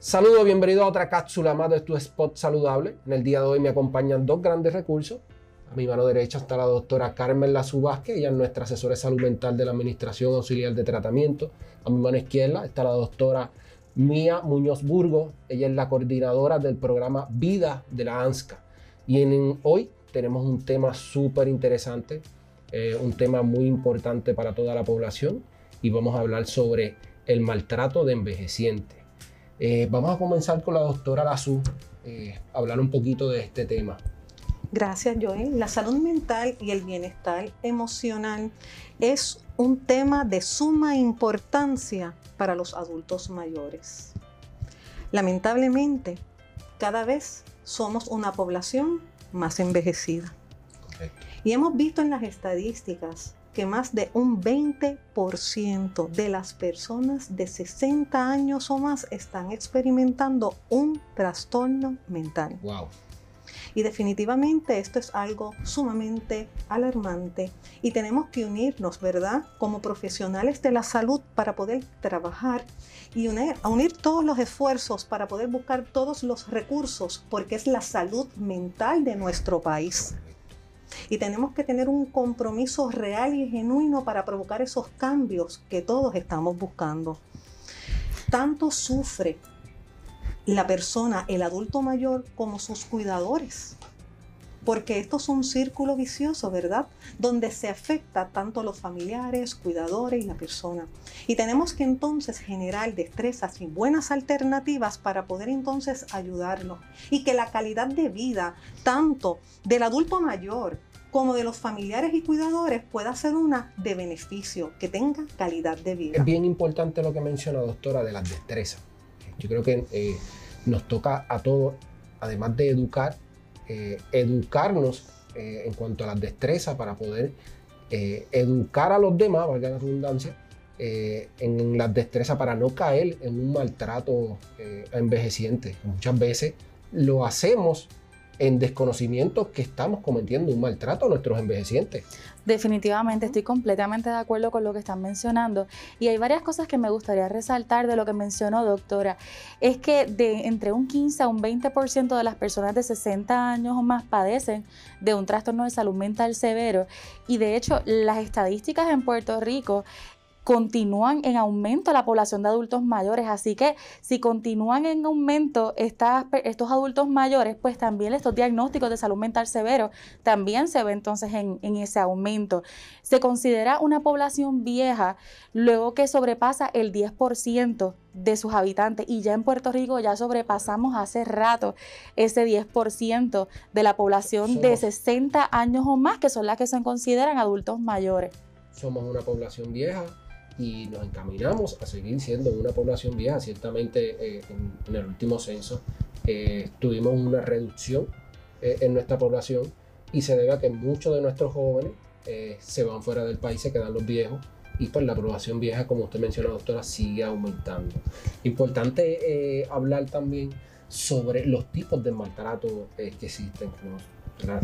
Saludos, bienvenido a otra cápsula más de tu spot saludable. En el día de hoy me acompañan dos grandes recursos. A mi mano derecha está la doctora Carmen Lazú Vázquez, ella es nuestra asesora de salud mental de la Administración Auxiliar de Tratamiento. A mi mano izquierda está la doctora Mía Muñoz Burgos, ella es la coordinadora del programa Vida de la ANSCA. Y hoy tenemos un tema súper interesante, eh, un tema muy importante para toda la población y vamos a hablar sobre el maltrato de envejecientes. Eh, vamos a comenzar con la doctora Lazú, eh, hablar un poquito de este tema. Gracias, Joel. La salud mental y el bienestar emocional es un tema de suma importancia para los adultos mayores. Lamentablemente, cada vez somos una población más envejecida. Y hemos visto en las estadísticas que más de un 20% de las personas de 60 años o más están experimentando un trastorno mental. Wow. Y definitivamente esto es algo sumamente alarmante y tenemos que unirnos, ¿verdad? Como profesionales de la salud para poder trabajar y unir, unir todos los esfuerzos para poder buscar todos los recursos porque es la salud mental de nuestro país. Y tenemos que tener un compromiso real y genuino para provocar esos cambios que todos estamos buscando. Tanto sufre la persona, el adulto mayor, como sus cuidadores. Porque esto es un círculo vicioso, ¿verdad? Donde se afecta tanto a los familiares, cuidadores y la persona. Y tenemos que entonces generar destrezas y buenas alternativas para poder entonces ayudarlos. Y que la calidad de vida, tanto del adulto mayor como de los familiares y cuidadores pueda ser una de beneficio, que tenga calidad de vida. Es bien importante lo que menciona, doctora, de las destrezas. Yo creo que eh, nos toca a todos, además de educar, eh, educarnos eh, en cuanto a las destrezas para poder educar a los demás, valga la redundancia, en las destrezas para no caer en un maltrato a envejecientes. Muchas veces lo hacemos en desconocimiento que estamos cometiendo un maltrato a nuestros envejecientes. Definitivamente, estoy completamente de acuerdo con lo que están mencionando. Y hay varias cosas que me gustaría resaltar de lo que mencionó, doctora. Es que de entre un 15 a un 20% de las personas de 60 años o más padecen de un trastorno de salud mental severo. Y de hecho, las estadísticas en Puerto Rico continúan en aumento la población de adultos mayores. Así que si continúan en aumento estas, estos adultos mayores, pues también estos diagnósticos de salud mental severo también se ve entonces en, en ese aumento. Se considera una población vieja luego que sobrepasa el 10% de sus habitantes y ya en Puerto Rico ya sobrepasamos hace rato ese 10% de la población de 60 años o más que son las que se consideran adultos mayores. Somos una población vieja, y nos encaminamos a seguir siendo una población vieja. Ciertamente eh, en, el último censo eh, tuvimos una reducción eh, en nuestra población y se debe a que muchos de nuestros jóvenes se van fuera del país, se quedan los viejos y pues la población vieja, como usted menciona, doctora, sigue aumentando. Importante hablar también sobre los tipos de maltrato que existen.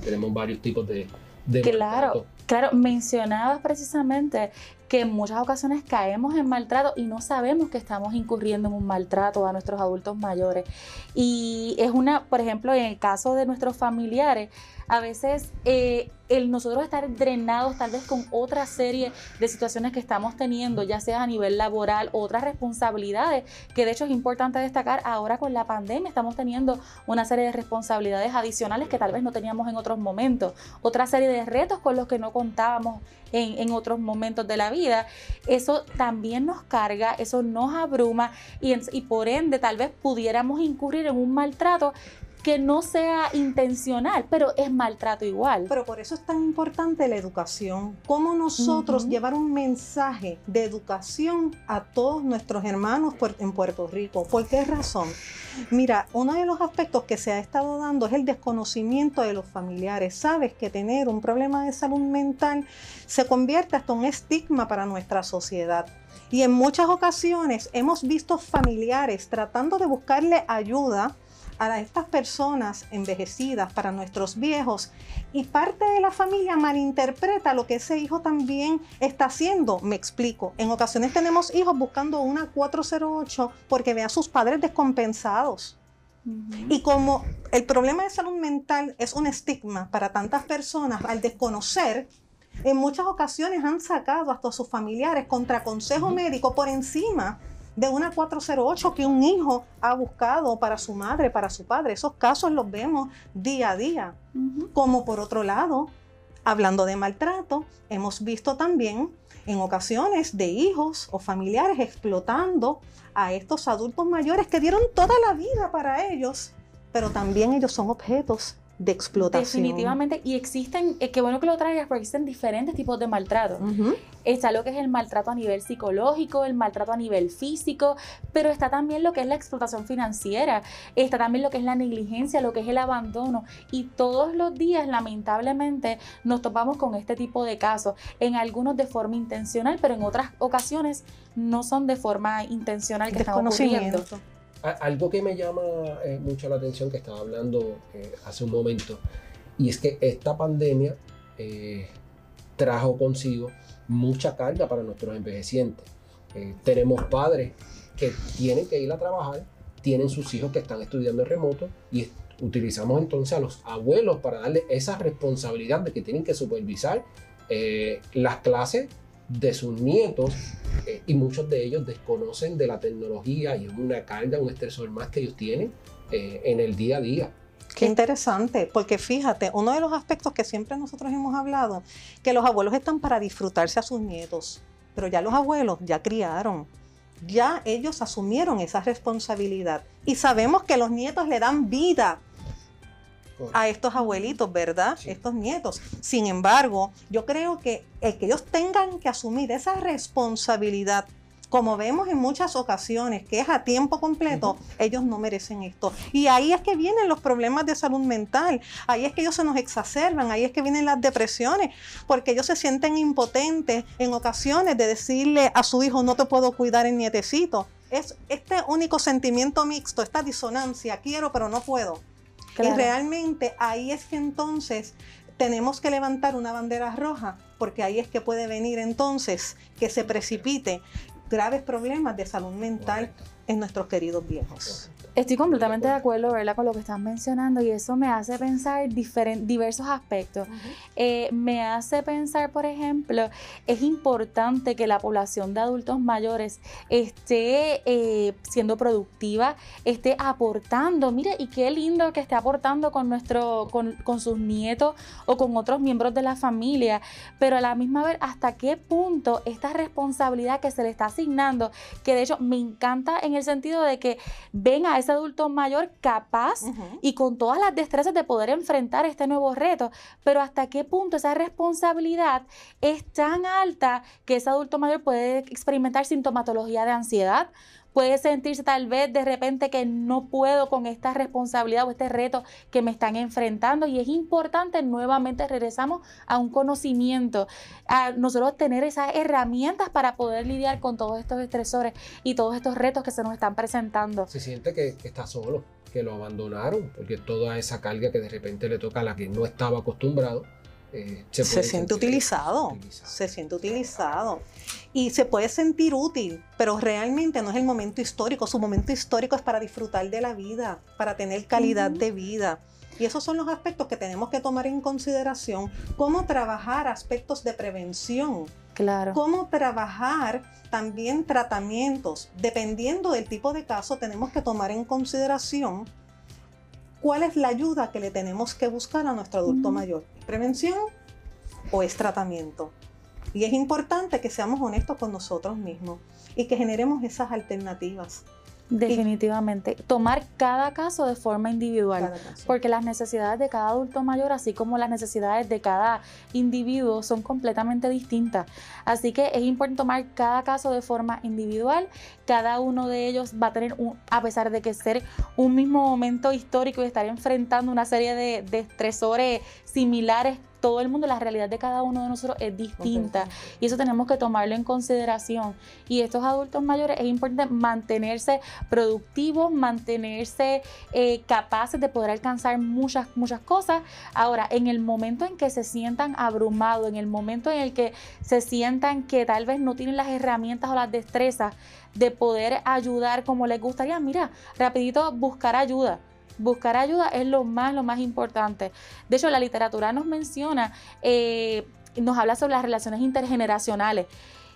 Tenemos varios tipos de, de claro, claro, mencionabas precisamente que en muchas ocasiones caemos en maltrato y no sabemos que estamos incurriendo en un maltrato a nuestros adultos mayores. Y es una, por ejemplo, en el caso de nuestros familiares, a veces eh, el nosotros estar drenados tal vez con otra serie de situaciones que estamos teniendo, ya sea a nivel laboral, otras responsabilidades, que de hecho es importante destacar ahora con la pandemia, estamos teniendo una serie de responsabilidades adicionales que tal vez no teníamos en otros momentos, otra serie de retos con los que no contábamos en, en otros momentos de la vida. Eso también nos carga, eso nos abruma y, y por ende tal vez pudiéramos incurrir en un maltrato que no sea intencional, pero es maltrato igual. Pero por eso es tan importante la educación. Cómo nosotros llevar un mensaje de educación a todos nuestros hermanos en Puerto Rico. ¿Por qué razón? Mira, uno de los aspectos que se ha estado dando es el desconocimiento de los familiares. Sabes que tener un problema de salud mental se convierte hasta un estigma para nuestra sociedad. Y en muchas ocasiones hemos visto familiares tratando de buscarle ayuda a estas personas envejecidas, para nuestros viejos, y parte de la familia malinterpreta lo que ese hijo también está haciendo. Me explico. En ocasiones tenemos hijos buscando una 408 porque ve a sus padres descompensados. Y como el problema de salud mental es un estigma para tantas personas, al desconocer, en muchas ocasiones han sacado hasta sus familiares contra consejo médico por encima de una 408 que un hijo ha buscado para su madre, para su padre. Esos casos los vemos día a día. Como por otro lado, hablando de maltrato, hemos visto también en ocasiones de hijos o familiares explotando a estos adultos mayores que dieron toda la vida para ellos, pero también ellos son objetos de explotación. Definitivamente, y existen, es que bueno que lo traigas, porque existen diferentes tipos de maltrato. Está lo que es el maltrato a nivel psicológico, el maltrato a nivel físico, pero está también lo que es la explotación financiera, está también lo que es la negligencia, lo que es el abandono, y todos los días, lamentablemente, nos topamos con este tipo de casos, en algunos de forma intencional, pero en otras ocasiones no son de forma intencional que están ocurriendo algo que me llama eh, mucho la atención que estaba hablando eh, hace un momento, y es que esta pandemia eh, trajo consigo mucha carga para nuestros envejecientes. tenemos padres que tienen que ir a trabajar, tienen sus hijos que están estudiando en remoto y utilizamos entonces a los abuelos para darle esa responsabilidad de que tienen que supervisar las clases de sus nietos eh, y muchos de ellos desconocen de la tecnología y es una carga, un estresor más que ellos tienen eh, en el día a día. Qué interesante, porque fíjate, uno de los aspectos que siempre nosotros hemos hablado, que los abuelos están para disfrutarse a sus nietos, pero ya los abuelos ya criaron, ya ellos asumieron esa responsabilidad y sabemos que los nietos le dan vida a estos abuelitos, ¿verdad? Estos nietos. Sin embargo, yo creo que el que ellos tengan que asumir esa responsabilidad como vemos en muchas ocasiones, que es a tiempo completo, ellos no merecen esto. Y ahí es que vienen los problemas de salud mental, ahí es que ellos se nos exacerban, ahí es que vienen las depresiones, porque ellos se sienten impotentes en ocasiones de decirle a su hijo, no te puedo cuidar en nietecito. Es este único sentimiento mixto, esta disonancia, quiero pero no puedo. Y realmente ahí es que entonces tenemos que levantar una bandera roja, porque ahí es que puede venir entonces que se precipite graves problemas de salud mental en nuestros queridos viejos. Estoy completamente de acuerdo, ¿verdad? Con lo que estás mencionando y eso me hace pensar diversos aspectos. Eh, me hace pensar, por ejemplo, es importante que la población de adultos mayores esté eh, siendo productiva, esté aportando. Mire, y qué lindo que esté aportando con, nuestro, con, con sus nietos o con otros miembros de la familia, pero a la misma vez, ¿hasta qué punto esta responsabilidad que se le está asignando, que de hecho me encanta en el sentido de que ven a ese adulto mayor capaz y con todas las destrezas de poder enfrentar este nuevo reto, pero hasta qué punto esa responsabilidad es tan alta que ese adulto mayor puede experimentar sintomatología de ansiedad, puede sentirse tal vez de repente que no puedo con esta responsabilidad o este reto que me están enfrentando y es importante nuevamente regresamos a un conocimiento, a nosotros tener esas herramientas para poder lidiar con todos estos estresores y todos estos retos que se nos están presentando. Se siente que, está solo, que lo abandonaron, porque toda esa carga que de repente le toca a la que no estaba acostumbrado, eh, se, siente utilizado, se siente utilizado y se puede sentir útil, pero realmente no es el momento histórico. Su momento histórico es para disfrutar de la vida, para tener calidad de vida. Y esos son los aspectos que tenemos que tomar en consideración. Cómo trabajar aspectos de prevención. Claro. Cómo trabajar también tratamientos. Dependiendo del tipo de caso, tenemos que tomar en consideración cuál es la ayuda que le tenemos que buscar a nuestro adulto mayor. ¿Prevención o es tratamiento? Y es importante que seamos honestos con nosotros mismos y que generemos esas alternativas. Definitivamente. Tomar cada caso de forma individual, porque las necesidades de cada adulto mayor, así como las necesidades de cada individuo, son completamente distintas. Así que es importante tomar cada caso de forma individual. Cada uno de ellos va a tener, un, a pesar de que ser un mismo momento histórico y estar enfrentando una serie de, de estresores similares todo el mundo, la realidad de cada uno de nosotros es distinta y eso tenemos que tomarlo en consideración. Y estos adultos mayores es importante mantenerse productivos, mantenerse eh, capaces de poder alcanzar muchas, muchas cosas. Ahora, en el momento en que se sientan abrumados, en el momento en el que se sientan que tal vez no tienen las herramientas o las destrezas de poder ayudar como les gustaría, mira, rapidito buscar ayuda buscar ayuda es lo más, lo más importante. De hecho, la literatura nos menciona, eh, nos habla sobre las relaciones intergeneracionales.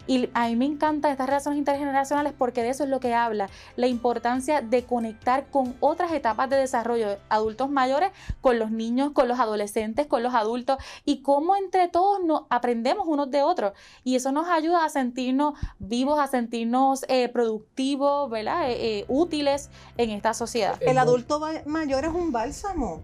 Y a mí me encantan estas relaciones intergeneracionales porque de eso es lo que habla, la importancia de conectar con otras etapas de desarrollo, adultos mayores, con los niños, con los adolescentes, con los adultos y cómo entre todos nos aprendemos unos de otros. Y eso nos ayuda a sentirnos vivos, a sentirnos eh, productivos, ¿verdad? Eh, eh, útiles en esta sociedad. El adulto mayor es un bálsamo.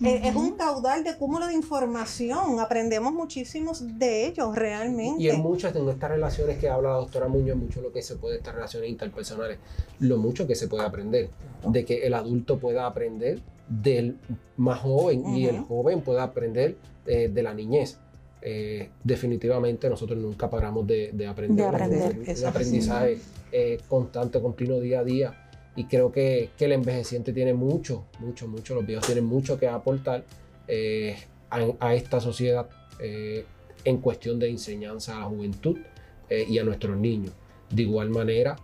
Eh, es un caudal de cúmulo de información, aprendemos muchísimos de ellos realmente. Y en muchas de estas relaciones que habla la doctora Muñoz, mucho lo que se puede, estas relaciones interpersonales, lo mucho que se puede aprender, de que el adulto pueda aprender del más joven y el joven pueda aprender eh, de la niñez. Eh, definitivamente nosotros nunca paramos de, aprender. De aprender. Un aprendizaje constante, continuo, día a día y creo que, que, el envejeciente tiene mucho, mucho, mucho, los viejos tienen mucho que aportar eh, a, esta sociedad eh, en cuestión de enseñanza a la juventud eh, y a nuestros niños. De igual manera,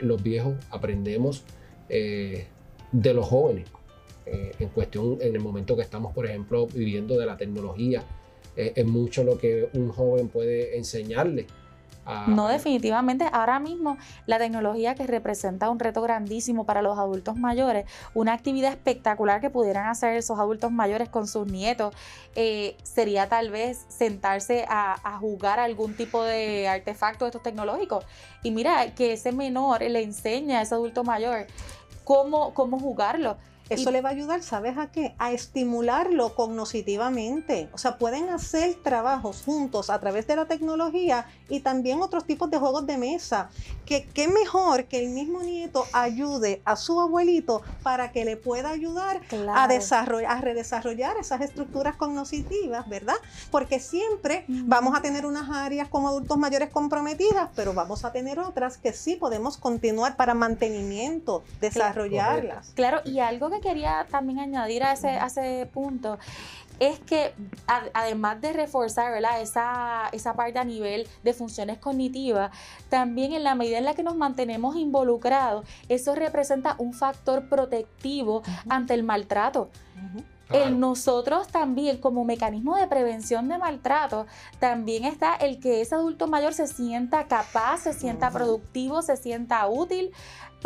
los viejos aprendemos de los jóvenes en cuestión, en el momento que estamos, por ejemplo, viviendo de la tecnología. es mucho lo que un joven puede enseñarle no, definitivamente. Ahora mismo la tecnología que representa un reto grandísimo para los adultos mayores, una actividad espectacular que pudieran hacer esos adultos mayores con sus nietos, eh, sería tal vez sentarse a, jugar algún tipo de artefacto de estos tecnológicos. Y mira, que ese menor le enseña a ese adulto mayor cómo, cómo jugarlo eso le va a ayudar, ¿sabes a qué? A estimularlo cognitivamente. O sea, pueden hacer trabajos juntos a través de la tecnología y también otros tipos de juegos de mesa. Que qué mejor que el mismo nieto ayude a su abuelito para que le pueda ayudar a desarrollar, a redesarrollar esas estructuras cognitivas, ¿verdad? Porque siempre vamos a tener unas áreas como adultos mayores comprometidas, pero vamos a tener otras que sí podemos continuar para mantenimiento, desarrollarlas. Claro, y algo que quería también añadir a ese, ese punto es que además de reforzar Esa, esa parte a nivel de funciones cognitivas, también en la medida en la que nos mantenemos involucrados, eso representa un factor protectivo ante el maltrato. En nosotros también, como mecanismo de prevención de maltrato, también está el que ese adulto mayor se sienta capaz, se sienta productivo, se sienta útil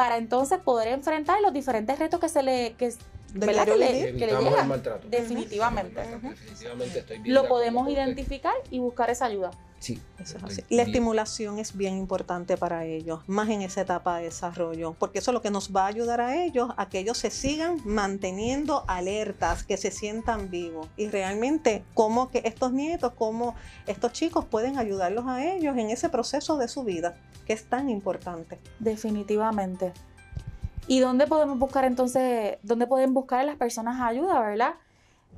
para entonces poder enfrentar los diferentes retos que se le que, que le, que llegan. Definitivamente. Lo podemos identificar y buscar esa ayuda. Sí, La estimulación es bien importante para ellos, más en esa etapa de desarrollo, porque eso es lo que nos va a ayudar a ellos a que ellos se sigan manteniendo alertas, que se sientan vivos. Y realmente, cómo que estos nietos, cómo estos chicos pueden ayudarlos a ellos en ese proceso de su vida, que es tan importante. Definitivamente. ¿Y dónde podemos buscar entonces, dónde pueden buscar a las personas ayuda, verdad?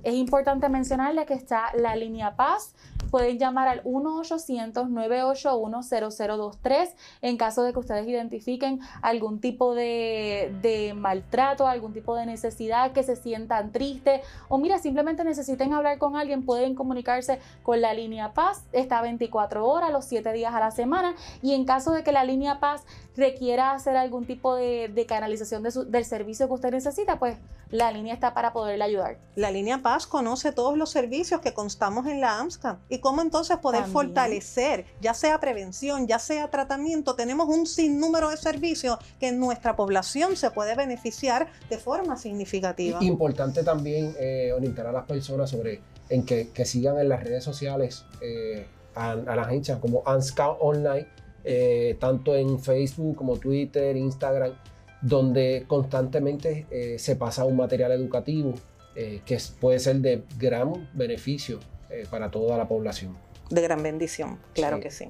Es importante mencionarle que está la línea Paz pueden llamar al 1-800-981-0023 en caso de que ustedes identifiquen algún tipo de, maltrato, algún tipo de necesidad, que se sientan tristes o mira, simplemente necesiten hablar con alguien, pueden comunicarse con la línea Paz, está 24 horas, los 7 días a la semana y en caso de que la línea Paz requiera hacer algún tipo de, canalización del servicio que usted necesita, pues la línea está para poderle ayudar. La línea Paz conoce todos los servicios que constamos en la AMSCA cómo entonces poder fortalecer, ya sea prevención, ya sea tratamiento. Tenemos un sinnúmero de servicios que nuestra población se puede beneficiar de forma significativa. Importante también eh, orientar a las personas sobre en que, sigan en las redes sociales eh, a, la agencia como ANSCA Online, eh, tanto en Facebook como Twitter, Instagram, donde constantemente eh, se pasa un material educativo que puede ser de gran beneficio eh, para toda la población. De gran bendición, claro que sí.